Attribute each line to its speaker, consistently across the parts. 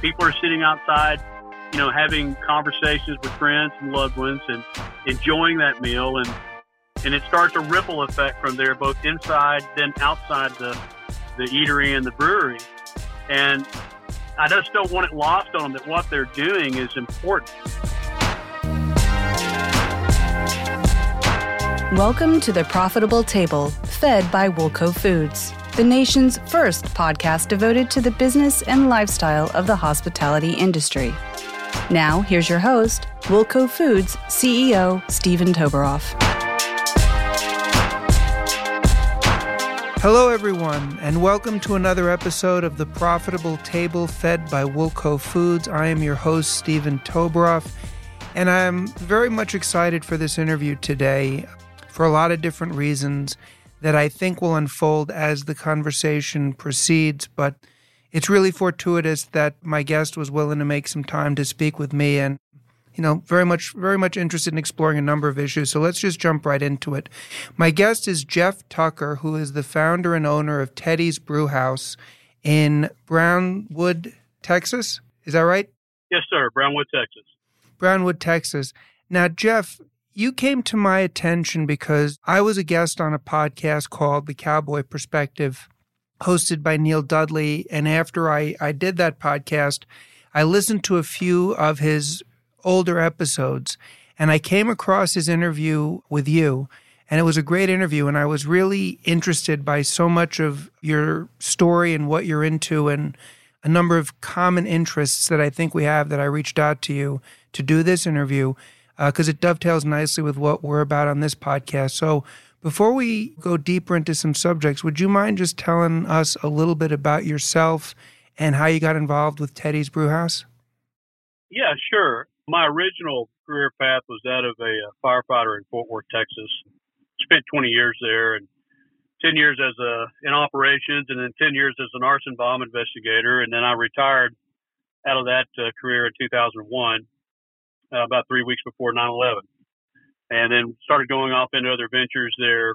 Speaker 1: People are sitting outside, you know, having conversations with friends and loved ones and enjoying that meal. And, and it starts a ripple effect from there, both inside, then outside the, the eatery and the brewery. And I just don't want it lost on them that what they're doing is important.
Speaker 2: Welcome to the Profitable Table, fed by Woolco Foods, the nation's first podcast devoted to the business and lifestyle of the hospitality industry. Now, here's your host, Woolco Foods CEO Steven Toberoff.
Speaker 3: Hello, everyone, and welcome to another episode of the Profitable Table fed by Woolco Foods. I am your host, Steven Toberoff, and I'm very much excited for this interview today for a lot of different reasons that I think will unfold as the conversation proceeds. But it's really fortuitous that my guest was willing to make some time to speak with me and you know very much very much interested in exploring a number of issues. So let's just jump right into it. My guest is jeff tucker who is the founder and owner of teddy's Brewhaus in brownwood texas. Is that right?
Speaker 1: Yes sir. Brownwood texas.
Speaker 3: Brownwood texas. Now jeff you came to my attention because I was a guest on a podcast called The Cowboy Perspective, hosted by Neil Dudley. And after I, I did that podcast, I listened to a few of his older episodes and I came across his interview with you. And it was a great interview. And I was really interested by so much of your story and what you're into and a number of common interests that I think we have that I reached out to you to do this interview because uh, it dovetails nicely with what we're about on this podcast. So, before we go deeper into some subjects, would you mind just telling us a little bit about yourself and how you got involved with Teddy's Brewhaus?
Speaker 1: Yeah, sure. My original career path was that of a, a firefighter in Fort Worth, Texas. Spent 20 years there and 10 years as a in operations and then 10 years as an arson bomb investigator and then I retired out of that uh, career in 2001 uh, about three weeks before 9/11, and then started going off into other ventures there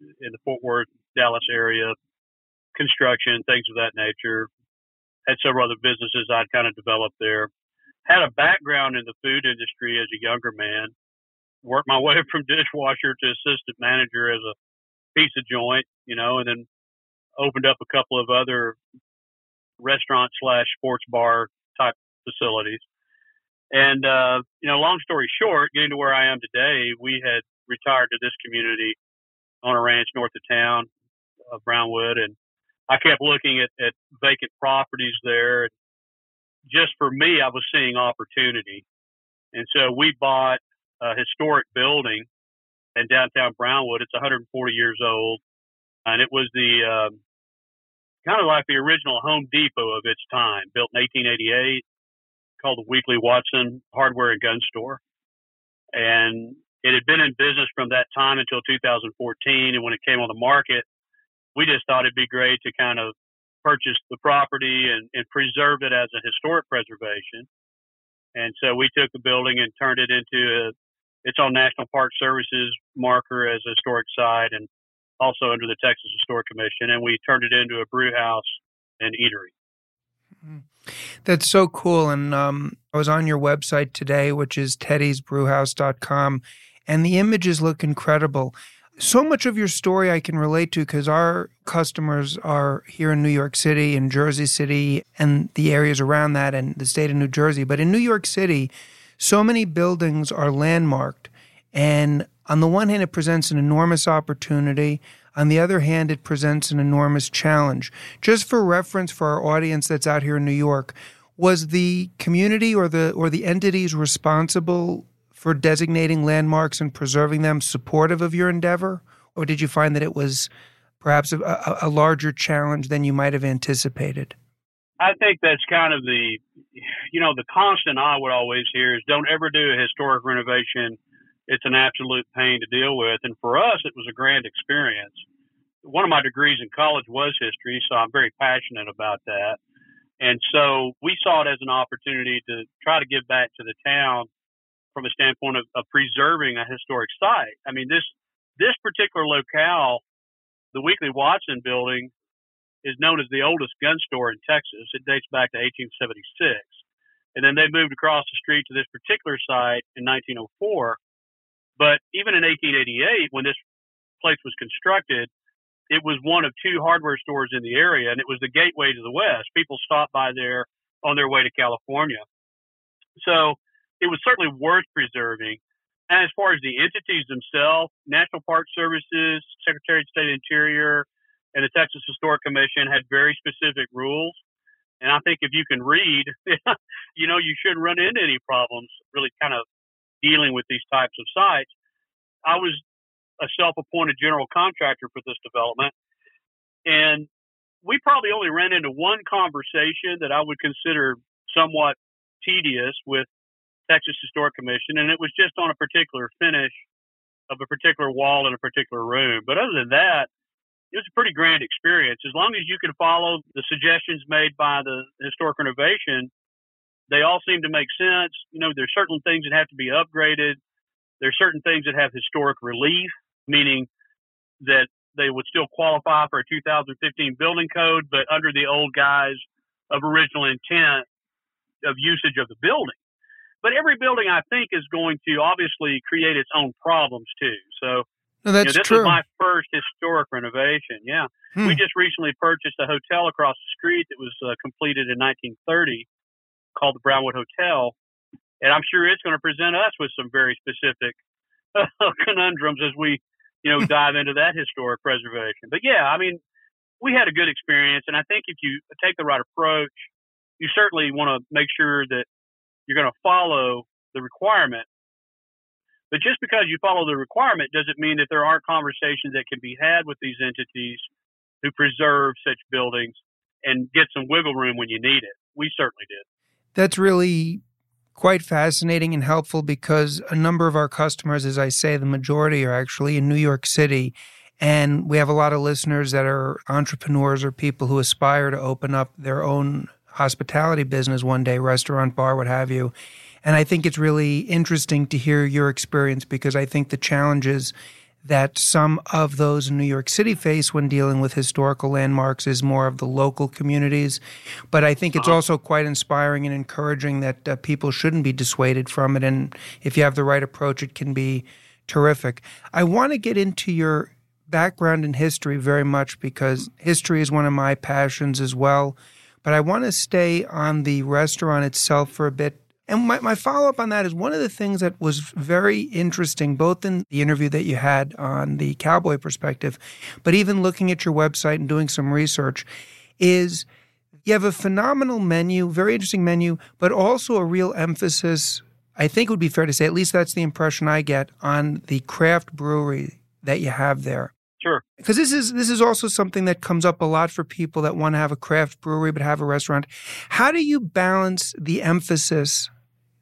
Speaker 1: in the Fort Worth, Dallas area, construction, things of that nature. Had several other businesses I'd kind of developed there. Had a background in the food industry as a younger man. Worked my way from dishwasher to assistant manager as a pizza joint, you know, and then opened up a couple of other restaurant slash sports bar type facilities. And, uh, you know, long story short, getting to where I am today, we had retired to this community on a ranch north of town, of Brownwood. And I kept looking at, at vacant properties there. Just for me, I was seeing opportunity. And so we bought a historic building in downtown Brownwood. It's 140 years old. And it was the, um, kind of like the original Home Depot of its time, built in 1888 called the Weakley Watson Hardware and Gun Store. And it had been in business from that time until 2014. And when it came on the market, we just thought it'd be great to kind of purchase the property and, and preserve it as a historic preservation. And so we took the building and turned it into a, its own National Park Services marker as a historic site and also under the Texas Historic Commission. And we turned it into a brew house and eatery.
Speaker 3: That's so cool. And um, I was on your website today, which is teddysbrewhaus.com, and the images look incredible. So much of your story I can relate to because our customers are here in New York City and Jersey City and the areas around that and the state of New Jersey. But in New York City, so many buildings are landmarked. And on the one hand, it presents an enormous opportunity. On the other hand, it presents an enormous challenge. Just for reference for our audience that's out here in New York, was the community or the or the entities responsible for designating landmarks and preserving them supportive of your endeavor, or did you find that it was perhaps a, a larger challenge than you might have anticipated?
Speaker 1: I think that's kind of the, you know, the constant I would always hear is don't ever do a historic renovation it's an absolute pain to deal with. And for us, it was a grand experience. One of my degrees in college was history, so I'm very passionate about that. And so we saw it as an opportunity to try to give back to the town from a standpoint of, of preserving a historic site. I mean, this this particular locale, the Weakley Watson building, is known as the oldest gun store in Texas. It dates back to 1876. And then they moved across the street to this particular site in 1904. But even in 1888, when this place was constructed, it was one of two hardware stores in the area, and it was the gateway to the West. People stopped by there on their way to California. So it was certainly worth preserving. And as far as the entities themselves, National Park Services, Secretary of State Interior, and the Texas Historic Commission had very specific rules and I think if you can read, you know, you shouldn't run into any problems really kind of dealing with these types of sites. I was a self appointed general contractor for this development. And we probably only ran into one conversation that I would consider somewhat tedious with Texas Historic Commission, and it was just on a particular finish of a particular wall in a particular room. But other than that, it was a pretty grand experience. As long as you can follow the suggestions made by the historic renovation, they all seem to make sense. You know, there's certain things that have to be upgraded. There's certain things that have historic relief, meaning that they would still qualify for a 2015 building code, but under the old guise of original intent of usage of the building. But every building, I think, is going to obviously create its own problems too. So
Speaker 3: no, that's
Speaker 1: you know, this
Speaker 3: true.
Speaker 1: was my first historic renovation. Yeah, hmm. we just recently purchased a hotel across the street that was uh, completed in 1930, called the Brownwood Hotel, and I'm sure it's going to present us with some very specific conundrums as we, you know, dive into that historic preservation. But yeah, I mean, we had a good experience, and I think if you take the right approach, you certainly want to make sure that you're going to follow the requirement but just because you follow the requirement doesn't mean that there aren't conversations that can be had with these entities who preserve such buildings and get some wiggle room when you need it. We certainly did.
Speaker 3: That's really quite fascinating and helpful because a number of our customers, as I say, the majority are actually in New York City. And we have a lot of listeners that are entrepreneurs or people who aspire to open up their own hospitality business one day, restaurant, bar, what have you. And I think it's really interesting to hear your experience because I think the challenges that some of those in New York City face when dealing with historical landmarks is more of the local communities. But I think it's uh-huh. also quite inspiring and encouraging that uh, people shouldn't be dissuaded from it. And if you have the right approach, it can be terrific. I want to get into your background in history very much because history is one of my passions as well. But I want to stay on the restaurant itself for a bit and my, my follow up on that is one of the things that was very interesting, both in the interview that you had on the cowboy perspective, but even looking at your website and doing some research, is you have a phenomenal menu, very interesting menu, but also a real emphasis. I think it would be fair to say, at least that's the impression I get, on the craft brewery that you have there.
Speaker 1: Sure.
Speaker 3: Because this is this is also something that comes up a lot for people that want to have a craft brewery but have a restaurant. How do you balance the emphasis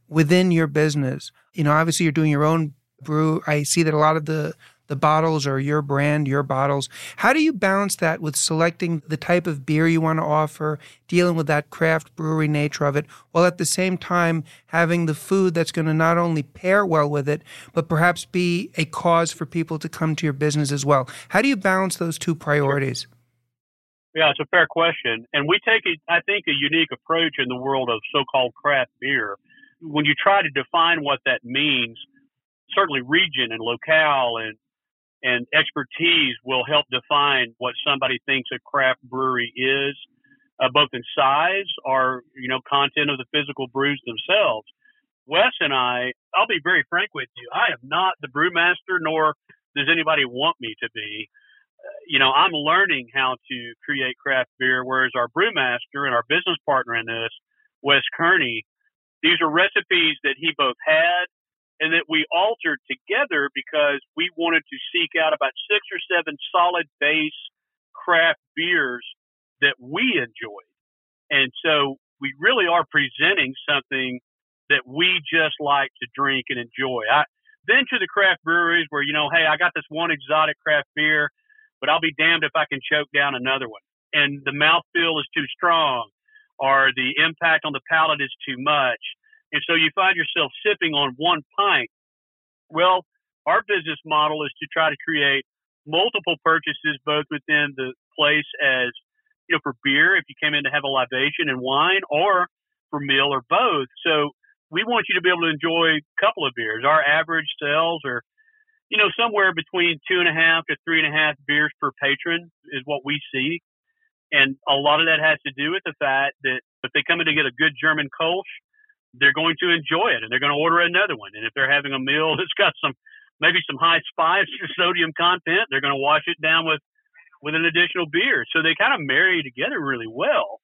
Speaker 3: within your business. You know, obviously you're doing your own brew. I see that a lot of the the bottles are your brand, your bottles. How do you balance that with selecting the type of beer you want to offer, dealing with that craft brewery nature of it, while at the same time having the food that's going to not only pair well with it, but perhaps be a cause for people to come to your business as well? How do you balance those two priorities?
Speaker 1: Yeah, it's a fair question. And we take, I think, a unique approach in the world of so called craft beer when you try to define what that means, certainly region and locale and and expertise will help define what somebody thinks a craft brewery is, uh, both in size or you know content of the physical brews themselves. Wes and I, I'll be very frank with you, I am not the brewmaster, nor does anybody want me to be. Uh, you know, I'm learning how to create craft beer, whereas our brewmaster and our business partner in this, Wes Kearney, these are recipes that he both had and that we altered together because we wanted to seek out about six or seven solid base craft beers that we enjoyed. And so we really are presenting something that we just like to drink and enjoy. I then to the craft breweries where, you know, hey, I got this one exotic craft beer, but I'll be damned if I can choke down another one. And the mouthfeel is too strong or the impact on the palate is too much. And so you find yourself sipping on one pint. Well, our business model is to try to create multiple purchases both within the place as you know, for beer if you came in to have a libation and wine, or for meal or both. So we want you to be able to enjoy a couple of beers. Our average sales are, you know, somewhere between two and a half to three and a half beers per patron is what we see. And a lot of that has to do with the fact that if they come in to get a good German Kolsch, they're going to enjoy it and they're going to order another one. And if they're having a meal that's got some, maybe some high spice or sodium content, they're going to wash it down with, with an additional beer. So they kind of marry together really well.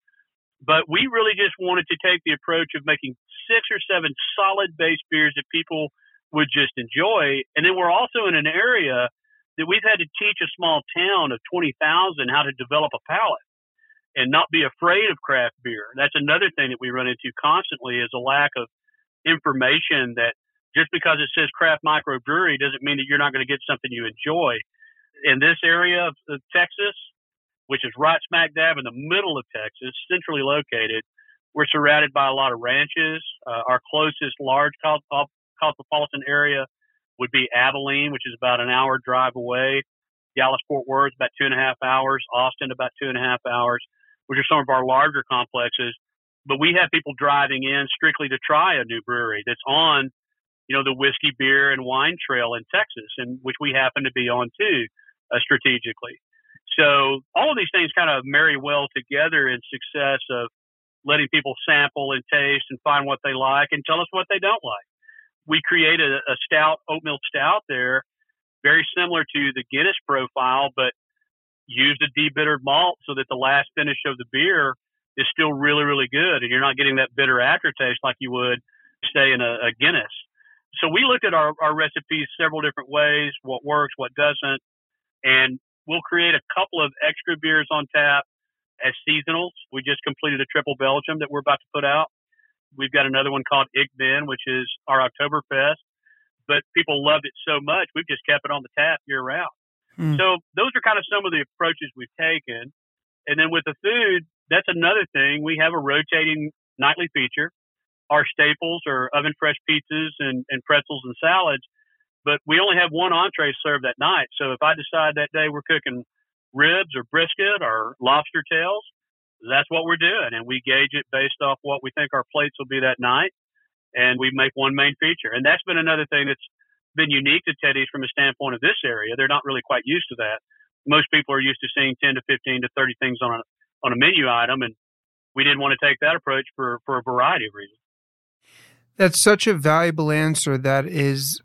Speaker 1: But we really just wanted to take the approach of making six or seven solid base beers that people would just enjoy. And then we're also in an area that we've had to teach a small town of 20,000 how to develop a palate and not be afraid of craft beer. That's another thing that we run into constantly is a lack of information that just because it says craft microbrewery doesn't mean that you're not going to get something you enjoy. In this area of, of Texas, which is right smack dab in the middle of Texas, centrally located, we're surrounded by a lot of ranches. Uh, our closest large cosmopolitan area would be Abilene, which is about an hour drive away. Dallas Fort Worth, about two and a half hours. Austin, about two and a half hours which are some of our larger complexes. But we have people driving in strictly to try a new brewery that's on, you know, the whiskey, beer, and wine trail in Texas, and which we happen to be on too, uh, strategically. So all of these things kind of marry well together in success of letting people sample and taste and find what they like and tell us what they don't like. We created a, a stout, oatmeal stout there, very similar to the Guinness profile, but used a debittered malt so that the last finish of the beer is still really, really good, and you're not getting that bitter aftertaste like you would, say, in a, a Guinness. So we looked at our, our recipes several different ways, what works, what doesn't, and we'll create a couple of extra beers on tap as seasonals. We just completed a triple Belgium that we're about to put out. We've got another one called Ik Ben, which is our Oktoberfest. But people loved it so much, we've just kept it on the tap year round. Mm. So those are kind of some of the approaches we've taken. And then with the food, that's another thing. We have a rotating nightly feature. Our staples are oven fresh pizzas and, and pretzels and salads, but we only have one entree served that night. So if I decide that day we're cooking ribs or brisket or lobster tails, that's what we're doing. And we gauge it based off what we think our plates will be that night. And we make one main feature. And that's been another thing that's been unique to Teddy's from a standpoint of this area. They're not really quite used to that. Most people are used to seeing 10 to 15 to 30 things on a on a menu item, and we didn't want to take that approach for for a variety of reasons.
Speaker 3: That's such a valuable answer. That is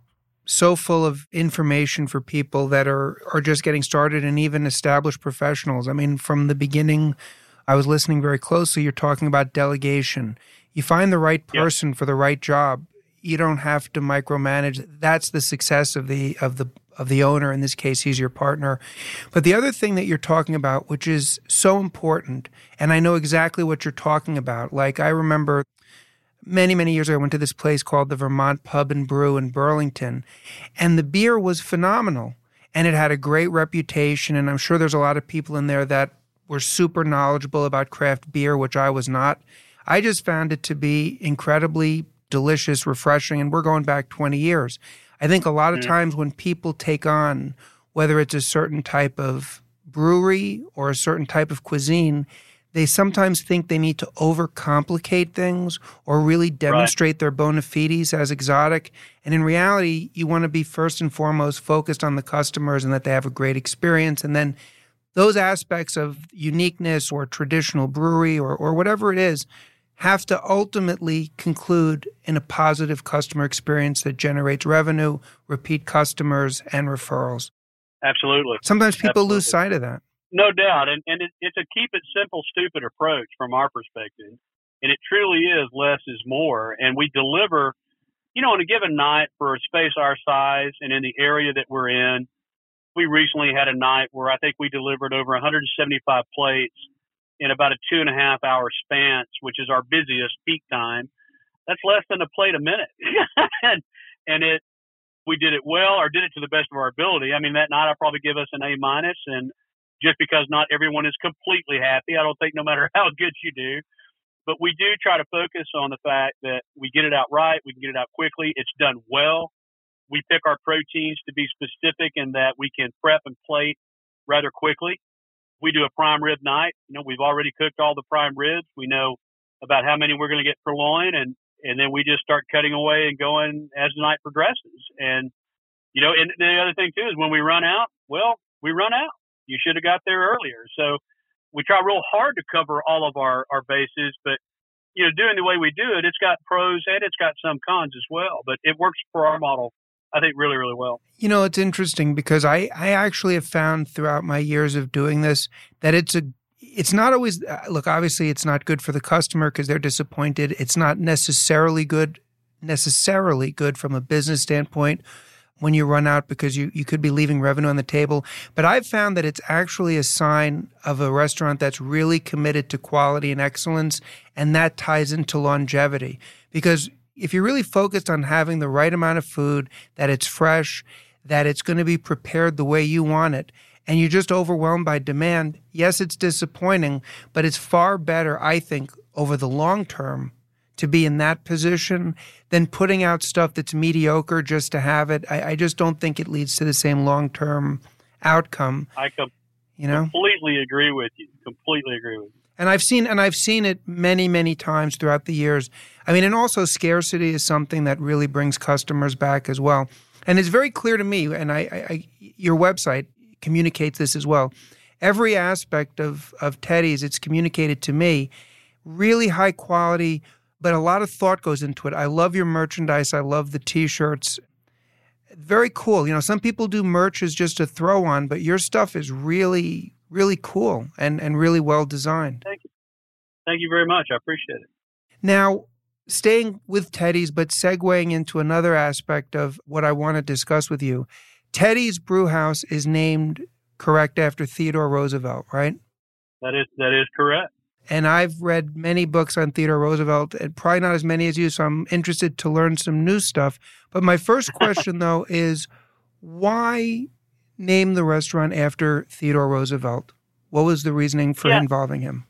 Speaker 3: so full of information for people that are are just getting started and even established professionals. I mean, from the beginning, I was listening very closely. You're talking about delegation. You find the right person yep. for the right job you don't have to micromanage. That's the success of the of the of the owner. In this case, he's your partner. But the other thing that you're talking about, which is so important, and I know exactly what you're talking about. Like I remember many many years ago, I went to this place called the Vermont Pub and Brew in Burlington, and the beer was phenomenal, and it had a great reputation. And I'm sure there's a lot of people in there that were super knowledgeable about craft beer, which I was not. I just found it to be incredibly delicious, refreshing, and we're going back 20 years. I think a lot of mm. times when people take on, whether it's a certain type of brewery or a certain type of cuisine, they sometimes think they need to overcomplicate things or really demonstrate right. their bona fides as exotic. And in reality, you want to be first and foremost focused on the customers and that they have a great experience. And then those aspects of uniqueness or traditional brewery or, or whatever it is have to ultimately conclude in a positive customer experience that generates revenue, repeat customers, and referrals.
Speaker 1: Absolutely.
Speaker 3: Sometimes people
Speaker 1: Absolutely.
Speaker 3: lose sight of that.
Speaker 1: No doubt. And, and it, it's a keep it simple, stupid approach from our perspective. And it truly is less is more. And we deliver, you know, on a given night for a space our size and in the area that we're in. We recently had a night where I think we delivered over 175 plates in about a two and a half hour span, which is our busiest peak time. That's less than a plate a minute. and, and it, we did it well or did it to the best of our ability. I mean, that night I'll probably give us an A minus and just because not everyone is completely happy, I don't think no matter how good you do, but we do try to focus on the fact that we get it out right. We can get it out quickly. It's done well. We pick our proteins to be specific in that we can prep and plate rather quickly we do a prime rib night. You know, we've already cooked all the prime ribs. We know about how many we're going to get per loin, and and then we just start cutting away and going as the night progresses. And you know, and the other thing too is when we run out, well, we run out. You should have got there earlier. So we try real hard to cover all of our our bases, but you know, doing the way we do it, it's got pros and it's got some cons as well. But it works for our model I think really, really well.
Speaker 3: You know, it's interesting because I, I actually have found throughout my years of doing this that it's a it's not always uh, look obviously it's not good for the customer because they're disappointed. It's not necessarily good necessarily good from a business standpoint when you run out because you, you could be leaving revenue on the table. But i've found that it's actually a sign of a restaurant that's really committed to quality and excellence and that ties into longevity. Because if you're really focused on having the right amount of food, that it's fresh, that it's going to be prepared the way you want it, and you're just overwhelmed by demand, yes, it's disappointing, but it's far better, I think, over the long term to be in that position than putting out stuff that's mediocre just to have it. I, I just don't think it leads to the same long term outcome.
Speaker 1: I com- you know? completely agree with you. Completely agree with you.
Speaker 3: And I've seen and I've seen it many, many times throughout the years. I mean, and also scarcity is something that really brings customers back as well. And it's very clear to me, and I, I your website communicates this as well. Every aspect of of Teddy's, it's communicated to me, really high quality, but a lot of thought goes into it. I love your merchandise. I love the T-shirts. Very cool. You know, some people do merch as just a throw on, but your stuff is really really cool and, and really well designed.
Speaker 1: Thank you. Thank you very much. I appreciate it.
Speaker 3: Now, staying with Teddy's, but segueing into another aspect of what I want to discuss with you. Teddy's Brewhaus is named correct after Theodore Roosevelt, right?
Speaker 1: That is that is correct.
Speaker 3: And I've read many books on Theodore Roosevelt, and probably not as many as you, so I'm interested to learn some new stuff. But my first question, though, is why name the restaurant after Theodore Roosevelt? What was the reasoning for yeah. involving him?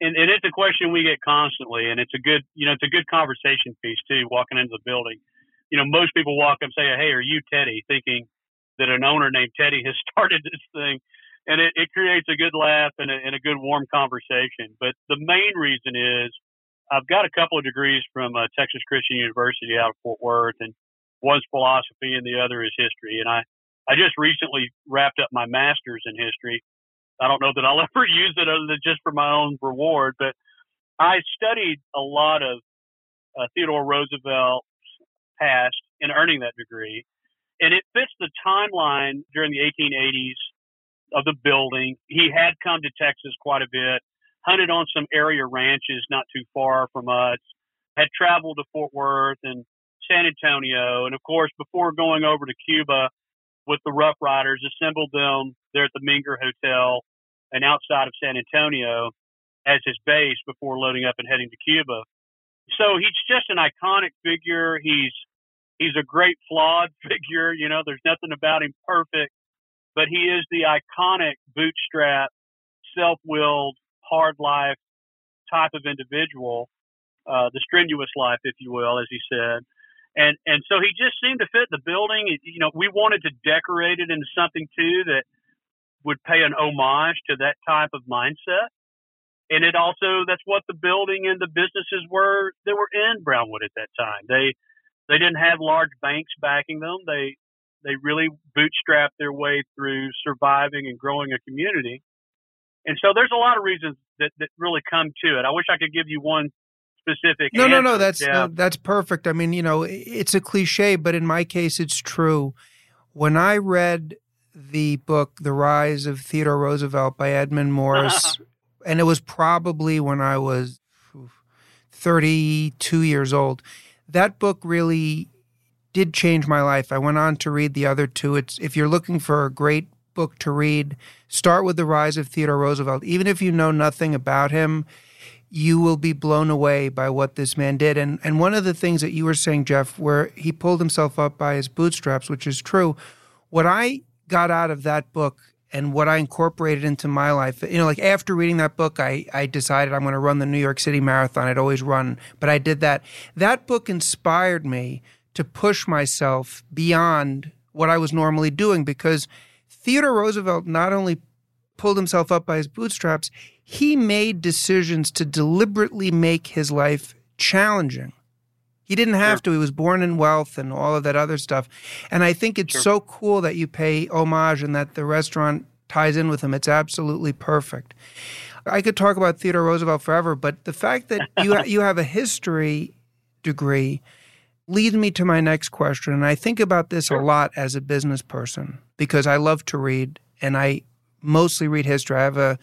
Speaker 1: And, and, it's a question we get constantly, and it's a good, you know, it's a good conversation piece too. Walking into the building, you know, most people walk up and say, "Hey, are you Teddy?" Thinking that an owner named Teddy has started this thing, and it, it creates a good laugh and a, and a good warm conversation. But the main reason is I've got a couple of degrees from uh, Texas Christian University out of Fort Worth, and one's philosophy and the other is history. And I I just recently wrapped up my master's in history. I don't know that I'll ever use it other than just for my own reward, but I studied a lot of uh, Theodore Roosevelt's past in earning that degree, and it fits the timeline during the 1880s of the building. He had come to Texas quite a bit, hunted on some area ranches not too far from us, had traveled to Fort Worth and San Antonio, and of course, before going over to Cuba, with the Rough Riders, assembled them there at the Menger Hotel and outside of San Antonio as his base before loading up and heading to Cuba. So he's just an iconic figure. He's he's a great flawed figure. You know, there's nothing about him perfect, but he is the iconic bootstrap, self-willed, hard life type of individual, uh, the strenuous life, if you will, as he said and and so he just seemed to fit the building. You know, we wanted to decorate it into something too that would pay an homage to that type of mindset. And it also that's what the building and the businesses were that were in Brownwood at that time. They they didn't have large banks backing them. They they really bootstrapped their way through surviving and growing a community. And so there's a lot of reasons that, that really come to it. I wish I could give you one specific.
Speaker 3: No,
Speaker 1: answer.
Speaker 3: no, no. That's yeah. that's perfect. I mean, you know, it's a cliche, but in my case, it's true. When I read the book "The Rise of Theodore Roosevelt" by Edmund Morris, and it was probably when I was 32 years old. That book really did change my life. I went on to read the other two. It's if you're looking for a great book to read, start with The Rise of Theodore Roosevelt. Even if you know nothing about him, you will be blown away by what this man did. And and one of the things that you were saying, Jeff, where he pulled himself up by his bootstraps, which is true. What I got out of that book and what I incorporated into my life, you know, like after reading that book, I, I decided I'm going to run the New York City Marathon. I'd always run, but I did that. That book inspired me to push myself beyond what I was normally doing because Theodore Roosevelt not only pulled himself up by his bootstraps, he made decisions to deliberately make his life challenging. He didn't have sure. to. He was born in wealth and all of that other stuff. And I think it's sure. so cool that you pay homage and that the restaurant ties in with him. It's absolutely perfect. I could talk about Theodore Roosevelt forever, but the fact that you you have a history degree leads me to my next question. And I think about this sure. a lot as a business person because I love to read and I mostly read history. I have a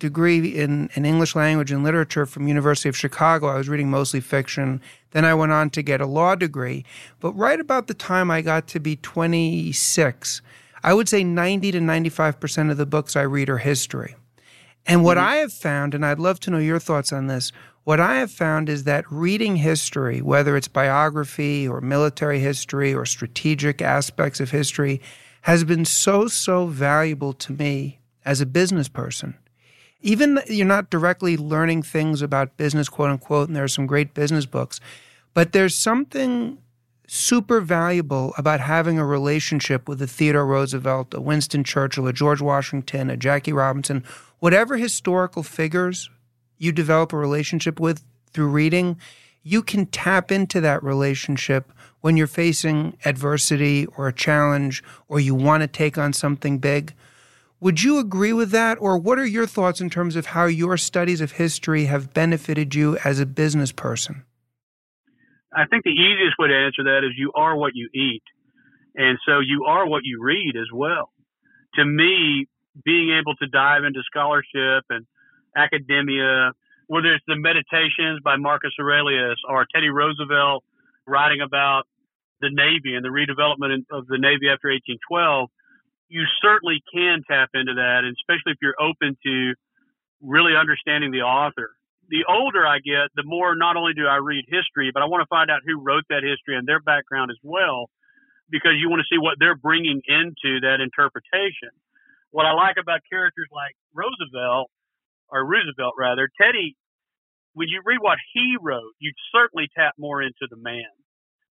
Speaker 3: degree in, in English language and literature from University of Chicago. I was reading mostly fiction. Then I went on to get a law degree. But right about the time I got to be 26, I would say 90 to 95% of the books I read are history. And what mm-hmm. I have found, and I'd love to know your thoughts on this, what I have found is that reading history, whether it's biography or military history or strategic aspects of history, has been so, so valuable to me as a business person. Even you're not directly learning things about business, quote unquote, and there are some great business books, but there's something super valuable about having a relationship with a Theodore Roosevelt, a Winston Churchill, a George Washington, a Jackie Robinson, whatever historical figures you develop a relationship with through reading, you can tap into that relationship when you're facing adversity or a challenge or you want to take on something big. Would you agree with that? Or what are your thoughts in terms of how your studies of history have benefited you as a business person?
Speaker 1: I think the easiest way to answer that is you are what you eat. And so you are what you read as well. To me, being able to dive into scholarship and academia, whether it's the Meditations by Marcus Aurelius or Teddy Roosevelt writing about the Navy and the redevelopment of the Navy after 1812, you certainly can tap into that, and especially if you're open to really understanding the author the older I get, the more not only do I read history, but I want to find out who wrote that history and their background as well, because you want to see what they're bringing into that interpretation. What I like about characters like Roosevelt, or Roosevelt rather, Teddy, when you read what he wrote, you certainly tap more into the man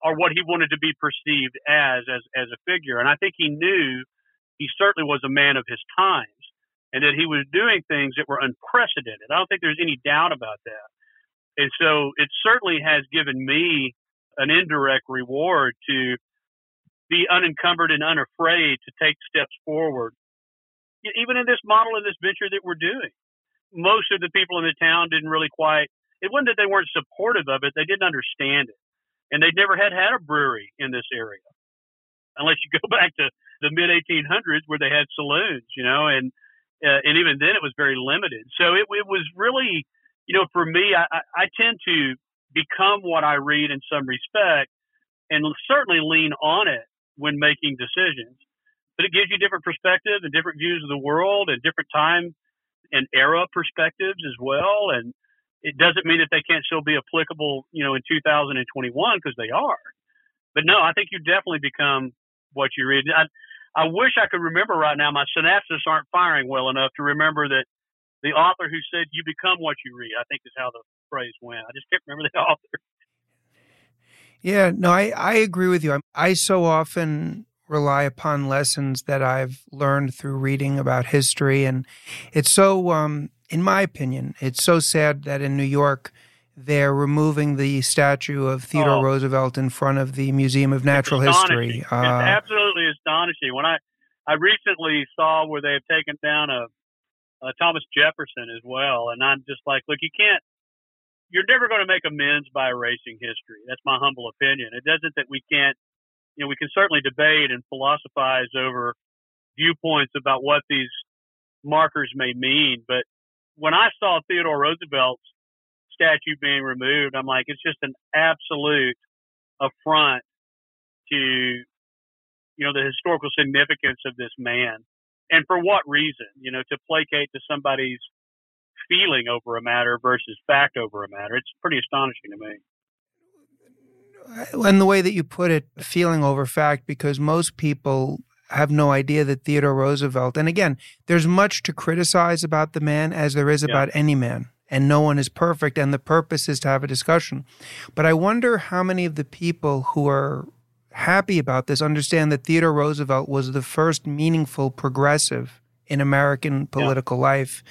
Speaker 1: or what he wanted to be perceived as, as, as a figure. And I think he knew he certainly was a man of his times and that he was doing things that were unprecedented. I don't think there's any doubt about that. And so it certainly has given me an indirect reward to be unencumbered and unafraid to take steps forward. Even in this model of this venture that we're doing, most of the people in the town didn't really quite, it wasn't that they weren't supportive of it, they didn't understand it. And they never had had a brewery in this area, unless you go back to the mid 1800s where they had saloons, you know, and uh, and even then it was very limited. So it, it was really, you know, for me, I, I tend to become what I read in some respect, and certainly lean on it when making decisions. But it gives you different perspectives and different views of the world and different time and era perspectives as well. And it doesn't mean that they can't still be applicable, you know, in 2021 because they are. But no, I think you definitely become what you read. I, I wish I could remember right now. My synapses aren't firing well enough to remember that the author who said "you become what you read." I think is how the phrase went. I just can't remember the author.
Speaker 3: Yeah, no, I, I agree with you. I so often rely upon lessons that I've learned through reading about history. And it's so, um, in my opinion, it's so sad that in New York, they're removing the statue of Theodore oh. Roosevelt in front of the Museum of Natural History.
Speaker 1: Uh, it's absolutely astonishing. When I I recently saw where they have taken down a, a Thomas Jefferson as well, and I'm just like, look, you can't. You're never going to make amends by erasing history. That's my humble opinion. It doesn't that we can't. You know, we can certainly debate and philosophize over viewpoints about what these markers may mean, but when I saw Theodore Roosevelt's statue being removed, I'm like, it's just an absolute affront to, you know, the historical significance of this man. And for what reason? You know, to placate to somebody's feeling over a matter versus fact over a matter. It's pretty astonishing to me.
Speaker 3: And the way that you put it, feeling over fact, because most people have no idea that Theodore Roosevelt, and again, there's much to criticize about the man as there is yeah. about any man and no one is perfect, and the purpose is to have a discussion. But I wonder how many of the people who are happy about this understand that Theodore Roosevelt was the first meaningful progressive in American political yeah. life.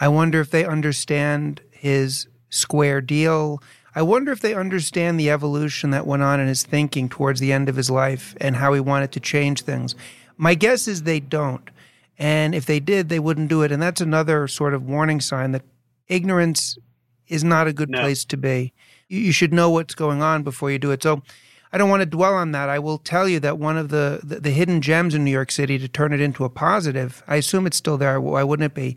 Speaker 3: I wonder if they understand his square deal. I wonder if they understand the evolution that went on in his thinking towards the end of his life and how he wanted to change things. My guess is they don't. And if they did, they wouldn't do it. And that's another sort of warning sign that ignorance is not a good no. place to be. You should know what's going on before you do it. So I don't want to dwell on that. I will tell you that one of the, the, the, hidden gems in New York City to turn it into a positive, I assume it's still there, why wouldn't it be,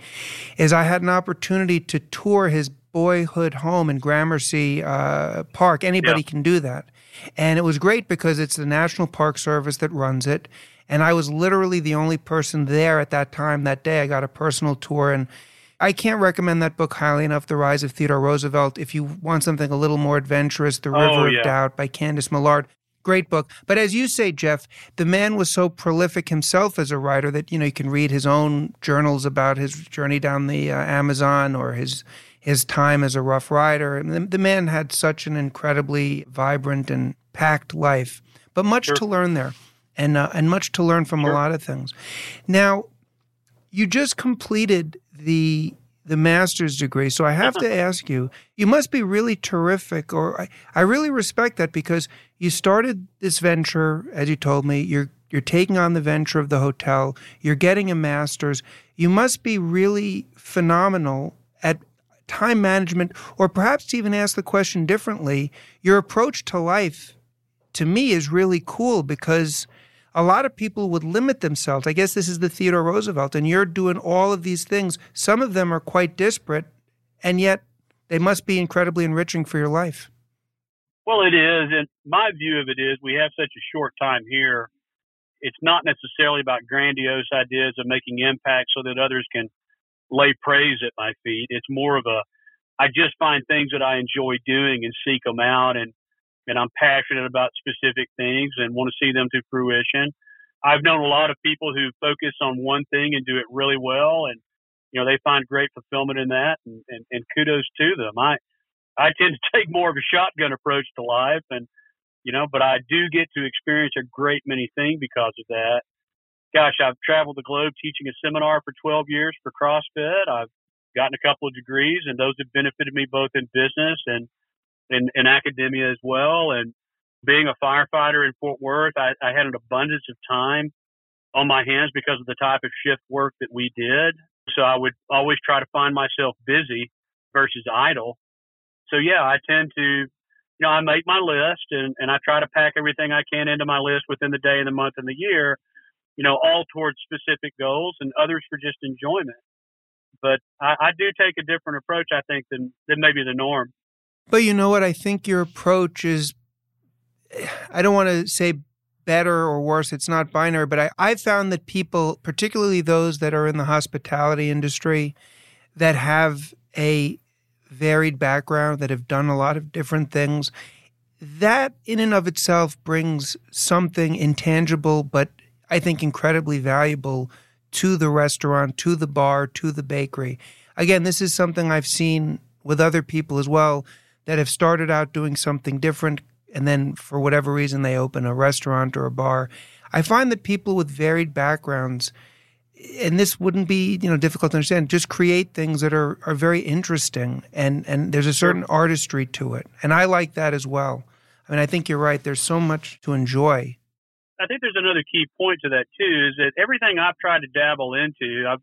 Speaker 3: is I had an opportunity to tour his boyhood home in Gramercy uh, Park. Anybody yeah. can do that. And it was great because it's the National Park Service that runs it. And I was literally the only person there at that time that day. I got a personal tour and I can't recommend that book highly enough, The Rise of Theodore Roosevelt. If you want something a little more adventurous, The River oh, yeah. of Doubt by Candice Millard. Great book. But as you say, Jeff, the man was so prolific himself as a writer that, you know, you can read his own journals about his journey down the uh, Amazon or his his time as a rough rider. And the, the man had such an incredibly vibrant and packed life, but much sure. to learn there and uh, and much to learn from sure. a lot of things. Now, you just completed the the master's degree. So I have to uh-huh. ask you, you must be really terrific, or I, I really respect that because you started this venture, as you told me, you're you're taking on the venture of the hotel, you're getting a master's. You must be really phenomenal at time management, or perhaps to even ask the question differently, your approach to life to me is really cool because a lot of people would limit themselves. I guess this is the Theodore Roosevelt, and you're doing all of these things. Some of them are quite disparate, and yet they must be incredibly enriching for your life.
Speaker 1: Well, it is. And my view of it is we have such a short time here. It's not necessarily about grandiose ideas of making impact so that others can lay praise at my feet. It's more of a, I just find things that I enjoy doing and seek them out. And and I'm passionate about specific things and want to see them to fruition. I've known a lot of people who focus on one thing and do it really well, and you know they find great fulfillment in that, and, and, and kudos to them. I I tend to take more of a shotgun approach to life, and you know, but I do get to experience a great many things because of that. Gosh, I've traveled the globe teaching a seminar for 12 years for CrossFit. I've gotten a couple of degrees, and those have benefited me both in business and in, in academia as well. And being a firefighter in Fort Worth, I, I had an abundance of time on my hands because of the type of shift work that we did. So I would always try to find myself busy versus idle. So yeah, I tend to, you know, I make my list and, and I try to pack everything I can into my list within the day and the month and the year, you know, all towards specific goals and others for just enjoyment. But I, I do take a different approach, I think, than, than maybe the norm.
Speaker 3: But you know what? I think your approach is, I don't want to say better or worse. It's not binary, but I, I've found that people, particularly those that are in the hospitality industry, that have a varied background, that have done a lot of different things, that in and of itself brings something intangible, but I think incredibly valuable to the restaurant, to the bar, to the bakery. Again, this is something I've seen with other people as well that have started out doing something different and then for whatever reason they open a restaurant or a bar. I find that people with varied backgrounds and this wouldn't be you know difficult to understand just create things that are, are very interesting and and there's a certain artistry to it. And i like that as well. I mean i think you're right. There's so much to enjoy.
Speaker 1: I think there's another key point to that too is that everything i've tried to dabble into i've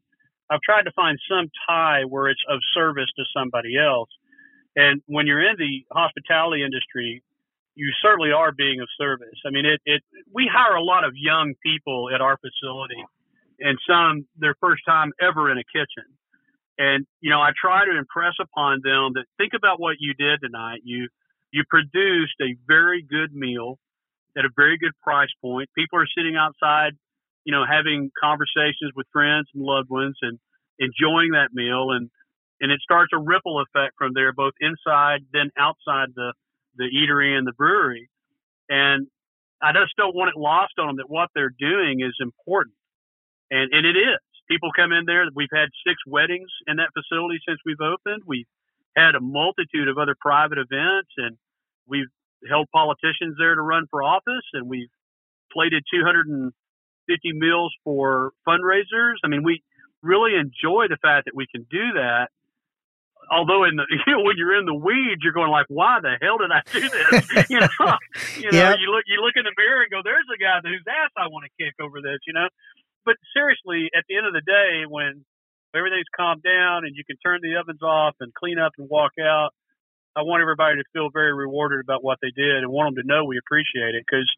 Speaker 1: i've tried to find some tie where it's of service to somebody else and when you're in the hospitality industry, you certainly are being of service. I mean, it, it, we hire a lot of young people at our facility and some their first time ever in a kitchen. And, you know, I try to impress upon them that think about what you did tonight. You, you produced a very good meal at a very good price point. People are sitting outside, you know, having conversations with friends and loved ones and enjoying that meal. And, and it starts a ripple effect from there, both inside then outside the the eatery and the brewery. And I just don't want it lost on them that what they're doing is important, and and it is. People come in there. We've had six weddings in that facility since we've opened. We've had a multitude of other private events, and we've held politicians there to run for office, and we've plated 250 meals for fundraisers. I mean, we really enjoy the fact that we can do that. Although in the you know when you're in the weeds, you're going like, why the hell did I do this? you know, you know, yep. you look you look in the mirror and go, there's a guy whose ass I want to kick over this. You know, but seriously, at the end of the day, when everything's calmed down and you can turn the ovens off and clean up and walk out, I want everybody to feel very rewarded about what they did and want them to know we appreciate it because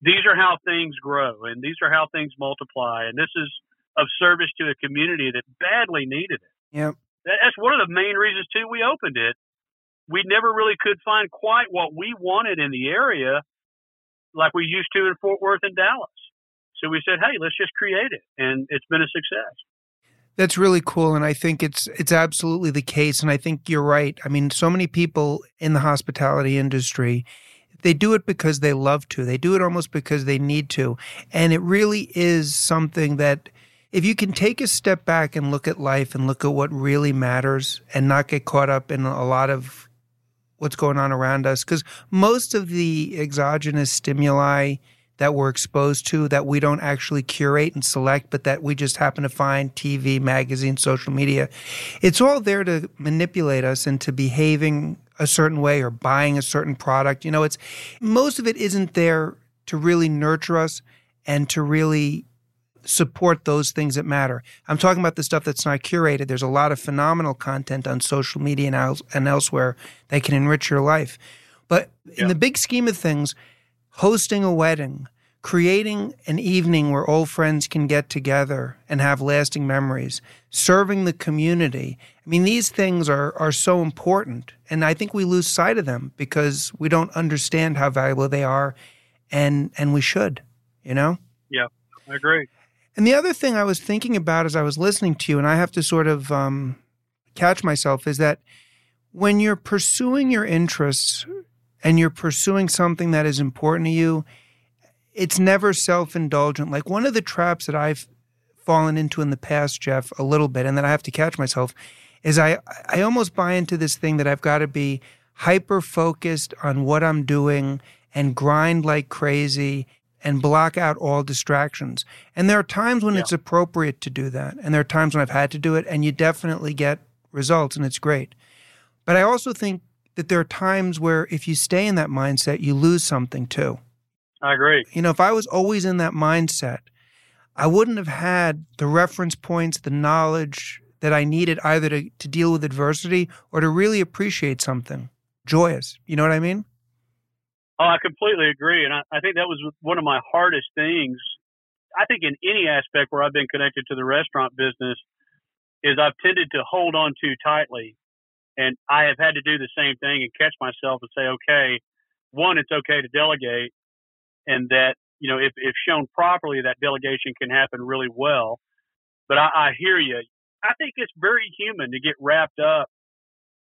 Speaker 1: these are how things grow and these are how things multiply. And this is of service to a community that badly needed it.
Speaker 3: Yeah.
Speaker 1: That's one of the main reasons, too, we opened it. We never really could find quite what we wanted in the area like we used to in Fort Worth and Dallas. So we said, hey, let's just create it. And it's been a success.
Speaker 3: That's really cool, and I think it's it's absolutely the case. And I think you're right. I mean, so many people in the hospitality industry, they do it because they love to. They do it almost because they need to, and it really is something that if you can take a step back and look at life and look at what really matters, and not get caught up in a lot of what's going on around us, because most of the exogenous stimuli that we're exposed to that we don't actually curate and select, but that we just happen to find TV, magazine, social media. It's all there to manipulate us into behaving a certain way or buying a certain product. You know, it's most of it isn't there to really nurture us and to really support those things that matter. I'm talking about the stuff that's not curated. There's a lot of phenomenal content on social media and, el- and elsewhere that can enrich your life. But yeah. in the big scheme of things, hosting a wedding, creating an evening where old friends can get together and have lasting memories, serving the community. I mean, these things are, are so important. And I think we lose sight of them because we don't understand how valuable they are. And, and we should, you know?
Speaker 1: Yeah, I agree.
Speaker 3: And the other thing I was thinking about as I was listening to you, and I have to sort of um, catch myself, is that when you're pursuing your interests and you're pursuing something that is important to you, it's never self indulgent. Like one of the traps that I've fallen into in the past, Jeff, a little bit, and then I have to catch myself, is I, I almost buy into this thing that I've got to be hyper focused on what I'm doing and grind like crazy and block out all distractions. And there are times when yeah. it's appropriate to do that. And there are times when I've had to do it, and you definitely get results, and it's great. But I also think that there are times where if you stay in that mindset, you lose something too.
Speaker 1: I agree.
Speaker 3: You know, if I was always in that mindset, I wouldn't have had the reference points, the knowledge that I needed either to, to deal with adversity or to really appreciate something joyous. You know what I mean?
Speaker 1: Oh, I completely agree. And I, I think that was one of my hardest things. I think in any aspect where I've been connected to the restaurant business is I've tended to hold on too tightly and I have had to do the same thing and catch myself and say, okay, one, it's okay to delegate, and that you know if if shown properly, that delegation can happen really well. But I, I hear you. I think it's very human to get wrapped up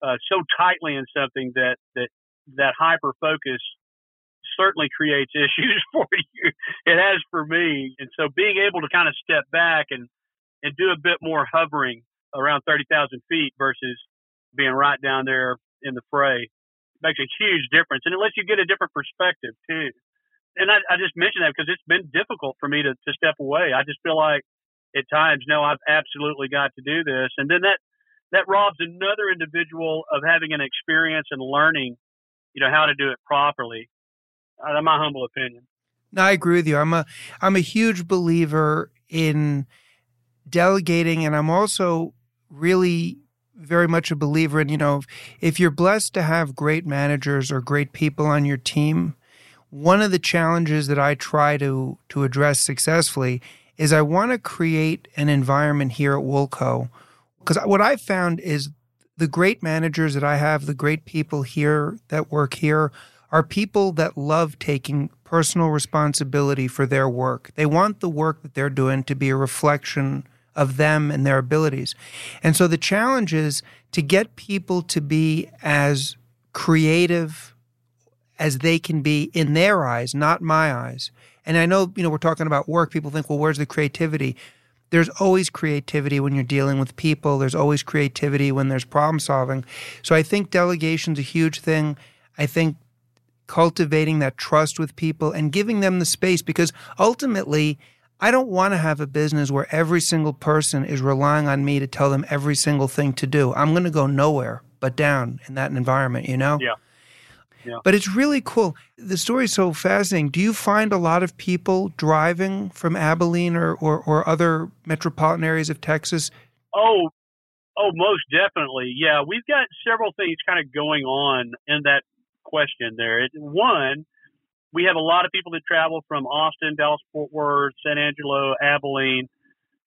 Speaker 1: uh, so tightly in something that that that hyper focus certainly creates issues for you. It has for me, and so being able to kind of step back and and do a bit more hovering around thirty thousand feet versus being right down there in the fray makes a huge difference, and it lets you get a different perspective too. And I, I just mentioned that because it's been difficult for me to, to step away. I just feel like at times, no, I've absolutely got to do this, and then that that robs another individual of having an experience and learning, you know, how to do it properly. Uh, my humble opinion.
Speaker 3: No, I agree with you. I'm a I'm a huge believer in delegating, and I'm also really very much a believer in, you know, if you're blessed to have great managers or great people on your team, one of the challenges that I try to to address successfully is I want to create an environment here at Woolco because what I've found is the great managers that I have, the great people here that work here are people that love taking personal responsibility for their work. They want the work that they're doing to be a reflection of them and their abilities. And so the challenge is to get people to be as creative as they can be in their eyes, not my eyes. And I know, you know, we're talking about work. People think, well, where's the creativity? There's always creativity when you're dealing with people. There's always creativity when there's problem solving. So I think delegation's a huge thing. I think cultivating that trust with people and giving them the space because ultimately I don't want to have a business where every single person is relying on me to tell them every single thing to do. I'm going to go nowhere but down in that environment, you know?
Speaker 1: Yeah. Yeah.
Speaker 3: But it's really cool. The story is so fascinating. Do you find a lot of people driving from Abilene or, or, or other metropolitan areas of Texas?
Speaker 1: Oh, oh, most definitely. Yeah, we've got several things kind of going on in that question there. It, one, we have a lot of people that travel from Austin, Dallas, Fort Worth, San Angelo, Abilene.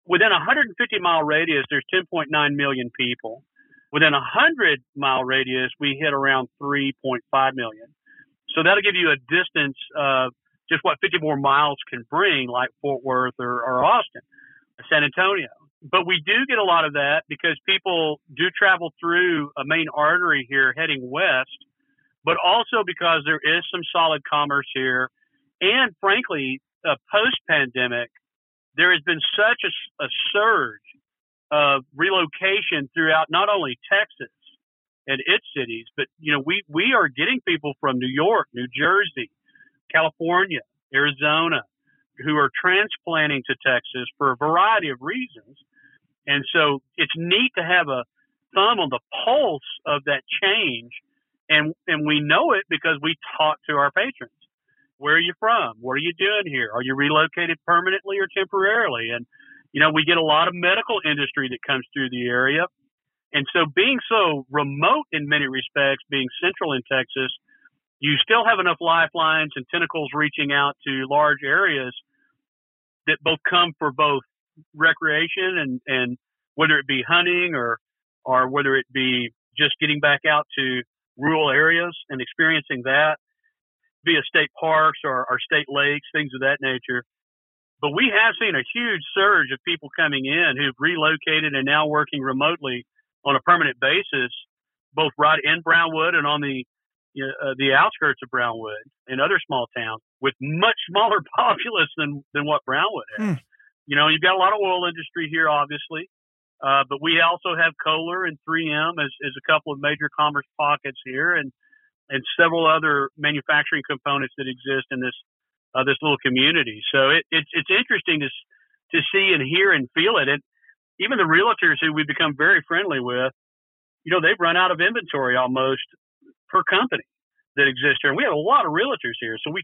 Speaker 1: Within a 150 mile radius, there's 10.9 million people. Within a 100 mile radius, we hit around 3.5 million. So that'll give you a distance of just what 50 more miles can bring, like Fort Worth or, or Austin, San Antonio. But we do get a lot of that because people do travel through a main artery here heading west, but also because there is some solid commerce here. And frankly, uh, post pandemic, there has been such a, a surge of relocation throughout not only Texas and its cities, but you know we we are getting people from New York, New Jersey, California, Arizona, who are transplanting to Texas for a variety of reasons, and so it's neat to have a thumb on the pulse of that change, and and we know it because we talk to our patrons. Where are you from? What are you doing here? Are you relocated permanently or temporarily? And you know, we get a lot of medical industry that comes through the area. And so being so remote in many respects, being central in Texas, you still have enough lifelines and tentacles reaching out to large areas that both come for both recreation and, and whether it be hunting or, or whether it be just getting back out to rural areas and experiencing that via state parks or, or state lakes, things of that nature. But we have seen a huge surge of people coming in who've relocated and now working remotely on a permanent basis, both right in Brownwood and on the you know, uh, the outskirts of Brownwood and other small towns with much smaller populace than than what Brownwood has. Hmm. You know, you've got a lot of oil industry here, obviously, uh, but we also have Kohler and 3M as, as a couple of major commerce pockets here, and and several other manufacturing components that exist in this uh, this little community. So it, it, it's interesting to to see and hear and feel it. And even the realtors who we've become very friendly with, you know, they've run out of inventory almost per company that exists here. And we have a lot of realtors here, so we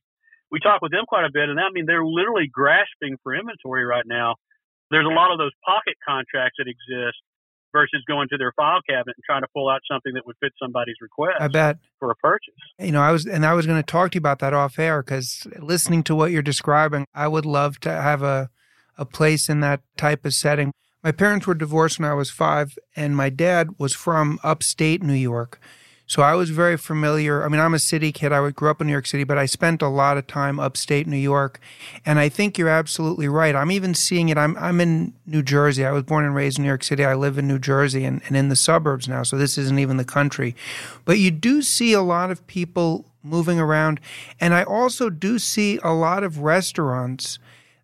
Speaker 1: we talk with them quite a bit, and I mean they're literally grasping for inventory right now. There's a lot of those pocket contracts that exist versus going to their file cabinet and trying to pull out something that would fit somebody's request.
Speaker 3: I bet
Speaker 1: for a purchase.
Speaker 3: You know, I was and I was going to talk to you about that off air because listening to what you're describing, I would love to have a a place in that type of setting. My parents were divorced when I was five, and my dad was from upstate New York. So I was very familiar. I mean, I'm a city kid. I grew up in New York City, but I spent a lot of time upstate New York. And I think you're absolutely right. I'm even seeing it. I'm, I'm in New Jersey. I was born and raised in New York City. I live in New Jersey and, and in the suburbs now. So this isn't even the country. But you do see a lot of people moving around. And I also do see a lot of restaurants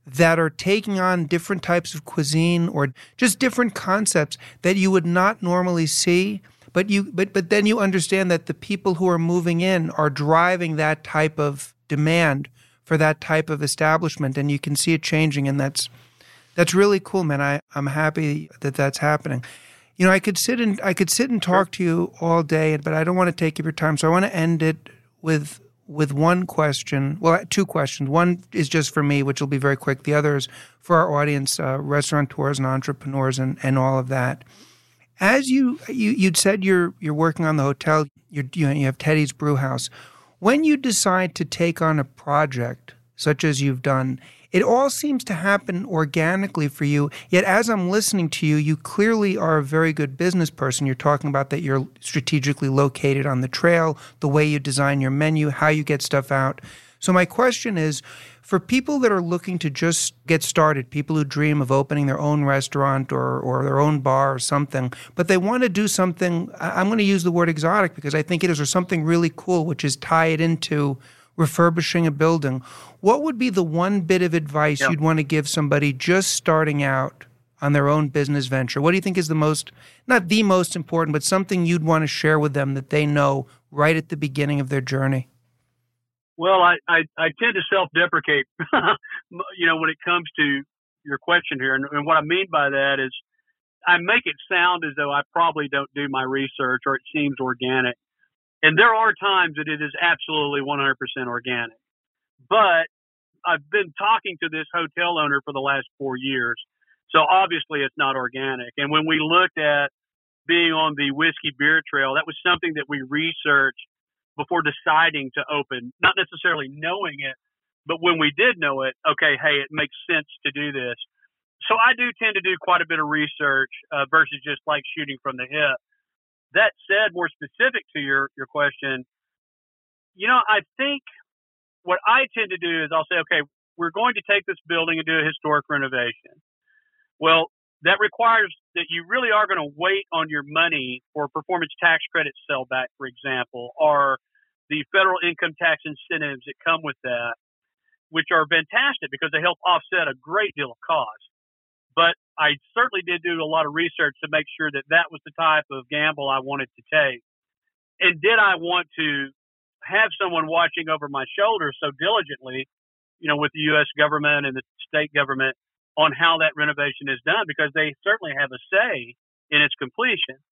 Speaker 3: that are taking on different types of cuisine or just different concepts that you would not normally see but you but but then you understand that the people who are moving in are driving that type of demand for that type of establishment and you can see it changing and that's that's really cool man. I i'm happy that that's happening. You know i could sit and i could sit and talk to you all day but i don't want to take up your time so i want to end it with with one question. Well two questions. One is just for me which will be very quick. The other is for our audience uh, restaurateurs and entrepreneurs and, and all of that as you, you you'd said you're you're working on the hotel, you you have Teddy's Brewhaus. When you decide to take on a project such as you've done, it all seems to happen organically for you. Yet, as I'm listening to you, you clearly are a very good business person. You're talking about that you're strategically located on the trail, the way you design your menu, how you get stuff out. So, my question is for people that are looking to just get started, people who dream of opening their own restaurant or, or their own bar or something, but they want to do something, I'm going to use the word exotic because I think it is, or something really cool, which is tie it into refurbishing a building. What would be the one bit of advice you'd want to give somebody just starting out on their own business venture? What do you think is the most, not the most important, but something you'd want to share with them that they know right at the beginning of their journey?
Speaker 1: Well, I, I, I tend to self deprecate, you know, when it comes to your question here, and, and what I mean by that is I make it sound as though I probably don't do my research or it seems organic. And there are times that it is absolutely 100% organic. But I've been talking to this hotel owner for the last four years. So obviously it's not organic. And when we looked at being on the whiskey beer trail, that was something that we researched before deciding to open, not necessarily knowing it, but when we did know it, okay, hey, it makes sense to do this. So I do tend to do quite a bit of research uh, versus just like shooting from the hip. That said, more specific to your your question, you know, I think what I tend to do is I'll say, okay, we're going to take this building and do a historic renovation. Well, that requires that you really are going to wait on your money for performance tax credit sellback, for example, or the federal income tax incentives that come with that, which are fantastic because they help offset a great deal of cost. But I certainly did do a lot of research to make sure that that was the type of gamble I wanted to take. And did I want to have someone watching over my shoulder so diligently, you know, with the U.S. government and the state government on how that renovation is done because they certainly have a say in its completion.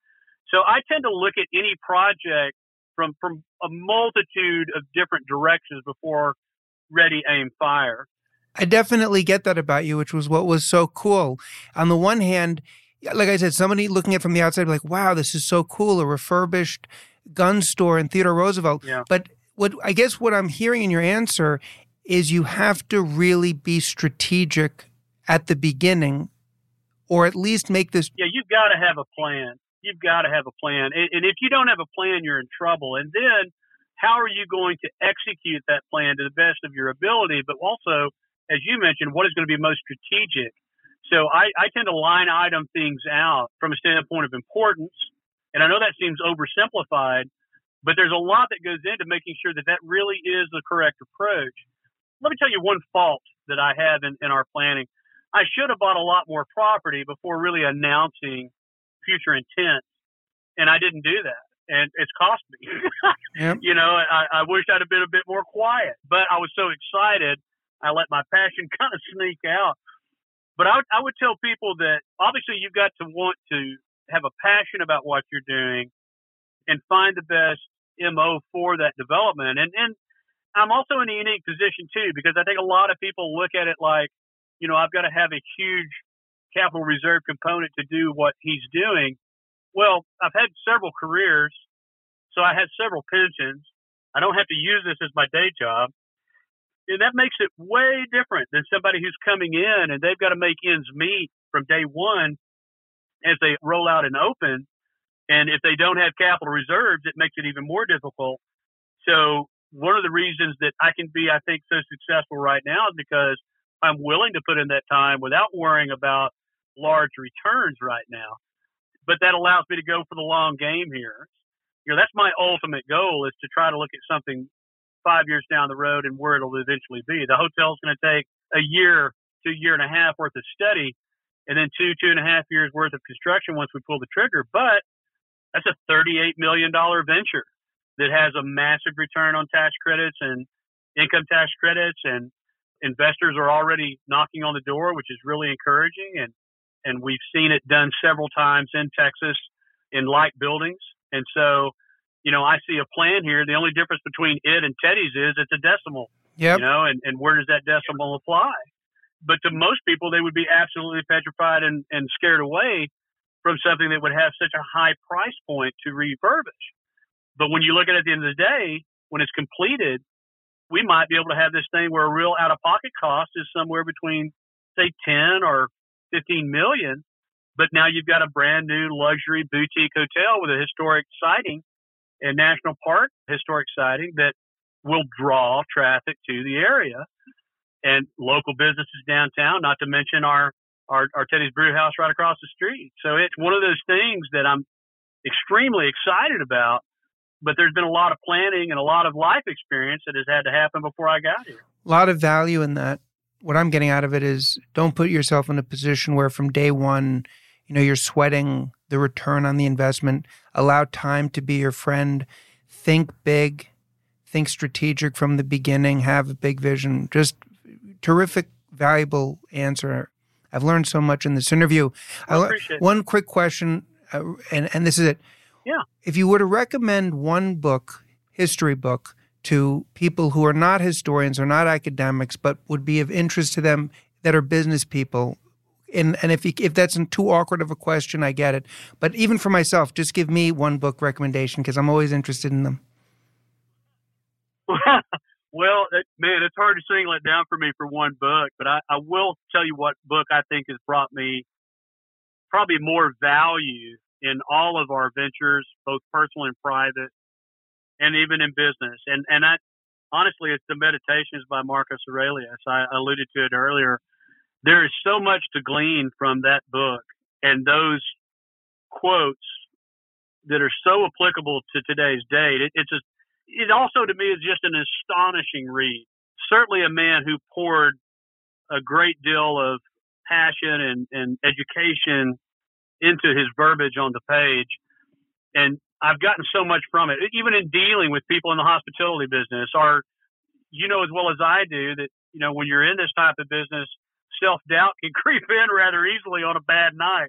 Speaker 1: So I tend to look at any project from from a multitude of different directions before ready aim fire.
Speaker 3: I definitely get that about you, which was what was so cool. On the one hand, like I said, somebody looking at it from the outside, like, wow, this is so cool, a refurbished gun store in Theodore Roosevelt.
Speaker 1: Yeah.
Speaker 3: But what I guess what I'm hearing in your answer is you have to really be strategic at the beginning, or at least make this.
Speaker 1: Yeah, you've got to have a plan. You've got to have a plan. And, and if you don't have a plan, you're in trouble. And then how are you going to execute that plan to the best of your ability? But also, as you mentioned, what is going to be most strategic? So I, I tend to line item things out from a standpoint of importance. And I know that seems oversimplified, but there's a lot that goes into making sure that that really is the correct approach. Let me tell you one fault that I have in, in our planning. I should have bought a lot more property before really announcing future intent, and I didn't do that, and it's cost me.
Speaker 3: yep.
Speaker 1: You know, I, I wish I'd have been a bit more quiet, but I was so excited, I let my passion kind of sneak out. But I would, I would tell people that obviously you've got to want to have a passion about what you're doing and find the best MO for that development. And, and I'm also in a unique position too, because I think a lot of people look at it like, you know, I've got to have a huge capital reserve component to do what he's doing. Well, I've had several careers, so I had several pensions. I don't have to use this as my day job. And that makes it way different than somebody who's coming in and they've got to make ends meet from day one as they roll out and open. And if they don't have capital reserves, it makes it even more difficult. So one of the reasons that I can be, I think, so successful right now is because I'm willing to put in that time without worrying about large returns right now. But that allows me to go for the long game here. You know, that's my ultimate goal is to try to look at something five years down the road and where it'll eventually be. The hotel's going to take a year a year and a half worth of study and then two, two and a half years worth of construction once we pull the trigger. But that's a $38 million venture that has a massive return on tax credits and income tax credits and investors are already knocking on the door, which is really encouraging. And, and we've seen it done several times in Texas in like buildings. And so, you know, I see a plan here. The only difference between it and Teddy's is it's a decimal.
Speaker 3: Yep.
Speaker 1: You know, and, and where does that decimal apply? But to most people, they would be absolutely petrified and, and scared away from something that would have such a high price point to refurbish. But when you look at it at the end of the day, when it's completed, we might be able to have this thing where a real out of pocket cost is somewhere between say 10 or 15 million. But now you've got a brand new luxury boutique hotel with a historic siting and national park historic siting that will draw traffic to the area. And local businesses downtown not to mention our our, our Teddy's Brewhaus right across the street. So it's one of those things that I'm extremely excited about but there's been a lot of planning and a lot of life experience that has had to happen before I got here.
Speaker 3: A lot of value in that. What I'm getting out of it is don't put yourself in a position where from day one, you know, you're sweating the return on the investment. Allow time to be your friend. Think big, think strategic from the beginning, have a big vision. Just terrific, valuable answer. I've learned so much in this interview.
Speaker 1: I appreciate
Speaker 3: one quick question, uh, and and this is it.
Speaker 1: Yeah.
Speaker 3: If you were to recommend one book, history book, to people who are not historians or not academics, but would be of interest to them that are business people, and and if you, if that's too awkward of a question, I get it. But even for myself, just give me one book recommendation because I'm always interested in them.
Speaker 1: well, it, man, it's hard to single it down for me for one book, but I, I will tell you what book I think has brought me probably more value in all of our ventures, both personal and private, and even in business. And and I honestly, it's the Meditations by Marcus Aurelius. I alluded to it earlier there is so much to glean from that book and those quotes that are so applicable to today's date. It, it's just, it also to me is just an astonishing read. Certainly a man who poured a great deal of passion and, and education into his verbiage on the page. And I've gotten so much from it, even in dealing with people in the hospitality business. Are you know as well as I do that you know when you're in this type of business, self doubt can creep in rather easily on a bad night.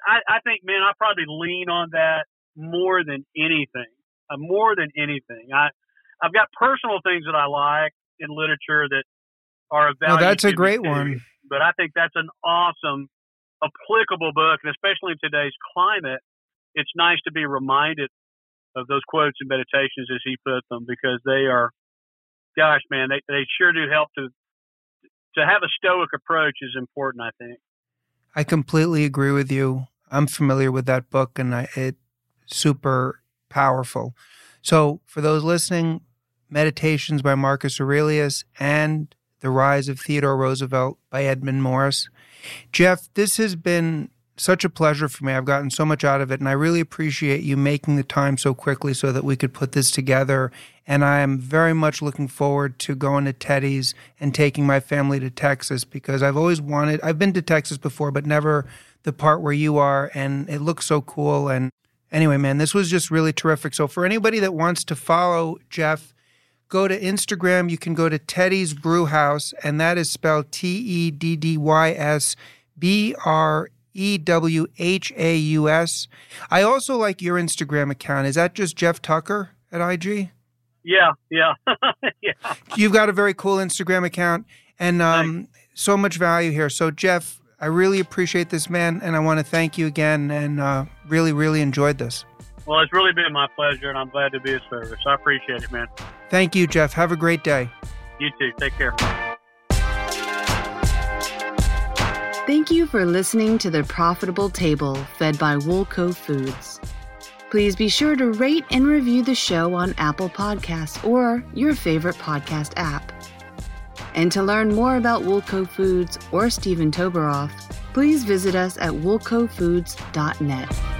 Speaker 1: I, I think, man, I probably lean on that more than anything. Uh, more than anything, I I've got personal things that I like in literature that are of value.
Speaker 3: Oh, that's a great one.
Speaker 1: But I think that's an awesome, applicable book, and especially in today's climate, it's nice to be reminded of those quotes and meditations as he put them because they are, gosh, man, they they sure do help to to have a stoic approach is important, I think.
Speaker 3: I completely agree with you. I'm familiar with that book and I, it's super powerful. So, for those listening, Meditations by Marcus Aurelius and The Rise of Theodore Roosevelt by Edmund Morris. Jeff, this has been such a pleasure for me. I've gotten so much out of it, and I really appreciate you making the time so quickly so that we could put this together. And I am very much looking forward to going to Teddy's and taking my family to Texas because I've always wanted, I've been to Texas before, but never the part where you are, and it looks so cool. And anyway, man, this was just really terrific. So for anybody that wants to follow Jeff, go to Instagram. You can go to Teddy's Brewhaus, and that is spelled T E D D Y S B R E W H A U S. I also like your Instagram account. Is that just Jeff Tucker at IG?
Speaker 1: Yeah, yeah, yeah.
Speaker 3: You've got a very cool Instagram account and um, so much value here. So, Jeff, I really appreciate this, man, and I want to thank you again and uh, really, really enjoyed this.
Speaker 1: Well, it's really been my pleasure, and I'm glad to be of service. I appreciate it, man.
Speaker 3: Thank you, Jeff. Have a great day.
Speaker 1: You too. Take care.
Speaker 2: Thank you for listening to The Profitable Table, fed by Woolco Foods. Please be sure to rate and review the show on Apple Podcasts or your favorite podcast app. And to learn more about Woolco Foods or Steven Toberoff, please visit us at woolcofoods.net.